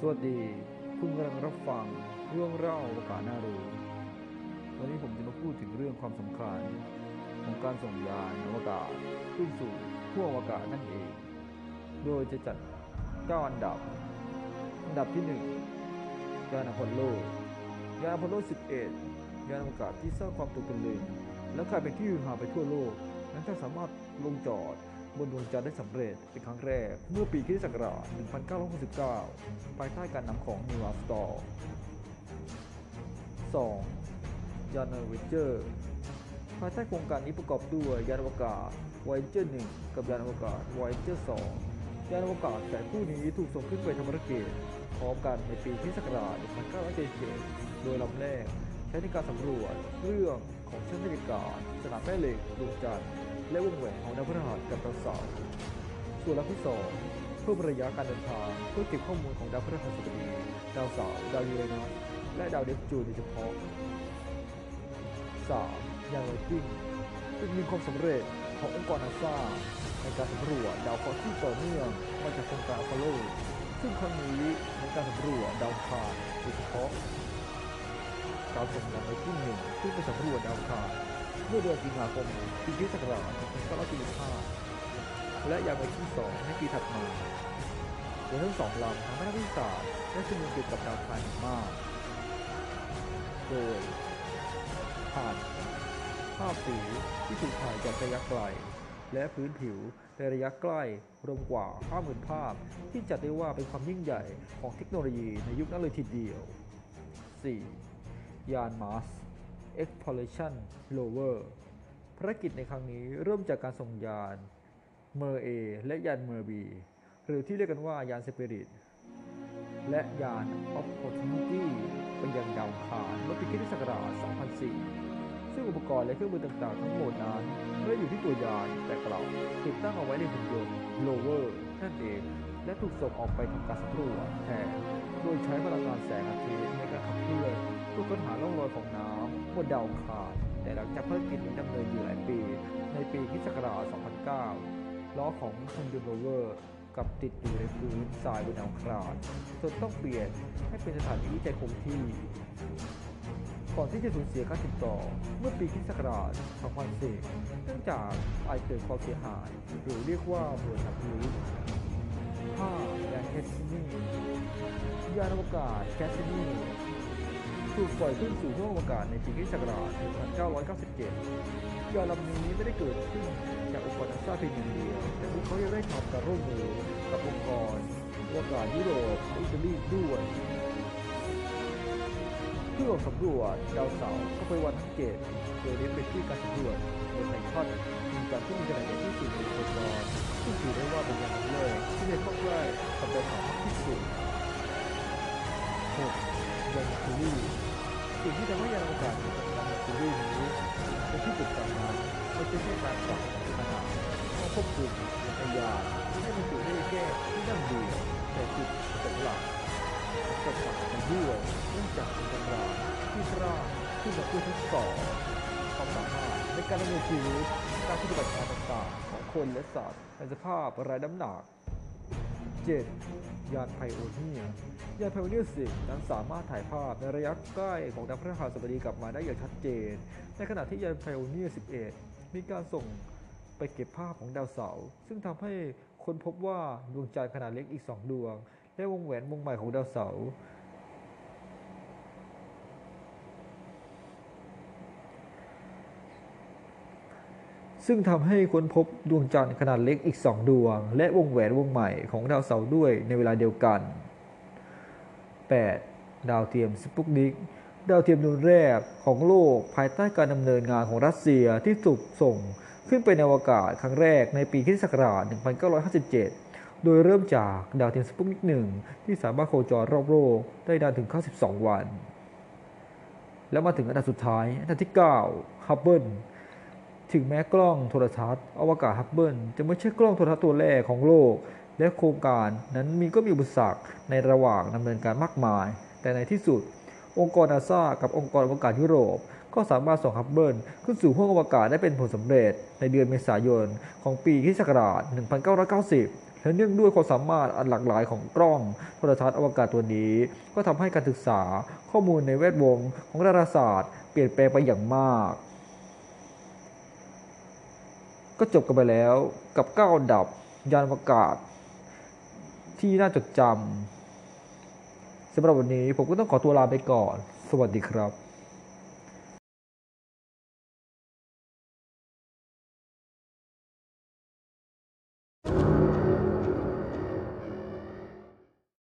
สวัสดี คุณกำลังรับฟังเรื่องเล่าอวกาศน่ารู้ วันนี้ผมจะมาพูดถึงเรื่องความสำคัญ ของการส่งยานอวกาศขึ้นสู่ขั้วอวกาศนั่นเอง โดยจะจัด 9 อันดับ อันดับที่ 1 ยานอพอลโล ยานอพอลโล 11 ยานอวกาศที่สร้างความตื่นตระหนกและกลายเป็นที่ฮือฮาไปทั่วโลก นั้นถ้าสามารถลงจอด บนดวงจันทร์ได้สำเร็จเป็นครั้งแรกเมื่อปีคริสตศักราช 1969 ภายใต้การนำของนีลอาร์มสตรอง 2. ยานวอยเอเจอร์ภายใต้โครงการนี้ประกอบด้วยยานอวกาศ Voyager 1 กับยานอวกาศ Voyager 2 ยานอวกาศแฝดคู่นี้ถูกส่งขึ้นไปทำภารกิจพร้อมกันในปีคริสตศักราช1977โดยลำแรก ใช้ในการสำรวจเรื่องของชั้นบรรยากาศสนามแม่เหล็กดวงจันทร์ และวงแหวนของดาวพฤหัสกับดาวเสาร์ส่วนลำที่2เพิ่มระยะการเดินทางเพื่อเก็บข้อมูลของดาวพฤหัสบดี ดาวเสาร์ดาวยูเรนัสและดาวเนปจูนโดยเฉพาะ 3. ยานไวกิ้งเป็นหนึ่งความสำเร็จขององค์กรนาซาในการสำรวจดาวเคราะห์ที่ต่อเนื่องมาจากโครงการอพอลโลซึ่งครั้งนี้ในการสำรวจดาวอังคารโดยเฉพาะการส่งยานไวกิ้งหนึ่งขึ้นไปสำรวจดาวคาร เมื่อเดือนสิงหาคมปีคริสตศักราช1945และยานไวกิ้งสองในปีถัดมาโดยทั้งสองลำทำให้นักวิทยาศาสตร์ได้ข้อมูลเกี่ยวกับดาวอังคายมาก โดยผ่านภาพสีที่ถูกถ่ายจากระยะไกล และพื้นผิวในระยะใกล้รวมกว่า 50,000 ภาพ ที่จัดได้ว่าเป็นความยิ่งใหญ่ของเทคโนโลยีในยุคนั้นเลยทีเดียว 4. ยาน Mars Exploration Rover ภารกิจในครั้งนี้เริ่มจากการส่งยาน MER-A และยาน MER-B หรือที่เรียกกันว่ายานสปิริตและยาน Opportunity ไปยังดาวอังคารเมื่อปีคริสตศักราช 2004 ซึ่งอุปกรณ์และเครื่องมือต่างๆ ทั้งหมดนั้นไม่ได้อยู่ที่ตัวยานแต่กลับติดตั้งเอาไว้ในหุ่นยนต์ rover นั่นเอง และถูกส่งออกไปทำการสำรวจแทนโดยใช้พลังงานแสงอาทิตย์ในการขับเคลื่อนเพื่อค้นหาร่องรอยของน้ำ บนดาวอังคารแต่หลังจากภารกิจนี้ดำเนินอยู่หลายปี ในปีคริสตศักราช2009 ล้อของหุ่นยนต์ rover กับติดอยู่ในพื้นทรายบนดาวอังคารจนต้องเปลี่ยนให้เป็นสถานีวิจัยคงที่ ก่อนที่จะสูญเสียการติดต่อ เมื่อปีคริศักราช2004เนื่องจากอาจเกิดความเสียหาย หรือเรียกว่าเหมือนนักรู้ 5. ยานแคสซินียานอวกาศแคสซินี ถูกปล่อยขึ้นสู่ห้วงอวกาศในปีคริสตศักราช 1997 ยานลำนี้ไม่ได้เกิดขึ้นจากองค์กรนาซาเพียงอย่างเดียว แต่พวกเขายังได้ทำการร่วมมือกับองค์กรอวกาศยุโรปอิตาลีด้วย เพื่อสำรวจดาวเสาร์เข้าไปวันทั้งเกตโดยเน้นไปที่การสำรวจบนไนทอนมีการที่มีขนาดใหญ่ที่สุดในโคจ สิ่งที่ทำให้ยานอกาศในตำนานคูรีนี้เป็นที่จดจำนั้นไม่ใช่แค่การปรับขนาดต้องควบคุมในยานให้มันอยู่ได้แค่ที่นั่งเดีแต่จุดประสงค์หลักกฎหมายด้วยเนื่องจากเป็นตำราที่สร้างขึ้นมาเพื่อทดสอบความสามารถในการดำเนินชีวิตการปฏิบัติงานต่างๆของคนและสัตว์ในสภาพไร้น้ำหนัก 7. ยานไพโอเนียยานไพโอเนียสินั้นสามารถถ่ายภาพในระยะใกล้ของดาวพฤหัสบดีกลับมาได้อย่างชัดเจน ในขณะที่ยานไพโอเนีย11 มีการส่งไปเก็บภาพของดาวเสาร์ซึ่งทำให้ค้นพบว่าดวงจันทร์ขนาดเล็กอีกสองดวง และวงแหวนวงใหม่ของดาวเสาร์ ซึ่งทำให้ค้นพบดวงจันทร์ขนาดเล็กอีกสองดวง และวงแหวนวงใหม่ของดาวเสาร์ด้วยในเวลาเดียวกัน 8. ดาวเทียมสปุตนิกดาวเทียมดวงแรกของโลกภายใต้การดำเนินงานของรัสเซียที่ถูกส่งขึ้นไปในอวกาศครั้งแรกในปีคริสตศักราช 1957 โดยเริ่มจากดาวเทียมสปุกนิกหนึ่งที่สามารถโคจรรอบโลกได้นานถึง 92 วัน แล้วมาถึงอันดับสุดท้าย อันดับที่ 9 ฮับเบิล ถึงแม้กล้องโทรทัศน์อวกาศฮับเบิลจะไม่ใช่กล้องโทรทัศน์ตัวแรกของโลก และโครงการนั้นมีก็มีอุปสรรคในระหว่างดำเนินการมากมาย แต่ในที่สุด องค์กรนาซากับองค์กรอวกาศยุโรป ก็สามารถส่งฮับเบิลขึ้นสู่ห้วงอวกาศได้เป็นผลสำเร็จ ในเดือนเมษายนของปีคริสต์ศักราช1990 และเนื่องด้วยความสามารถอันหลากหลายของกล้องโทรทัศน์อวกาศตัวนี้ ก็ทำให้การศึกษาข้อมูลในแวดวงของดาราศาสตร์ เปลี่ยนแปลงไปอย่างมาก ก็จบกันไปแล้วกับก้าวดับยานอวกาศ ที่น่าจดจำสำหรับวันนี้ผมก็ต้องขอตัวลาไปก่อน สวัสดีครับ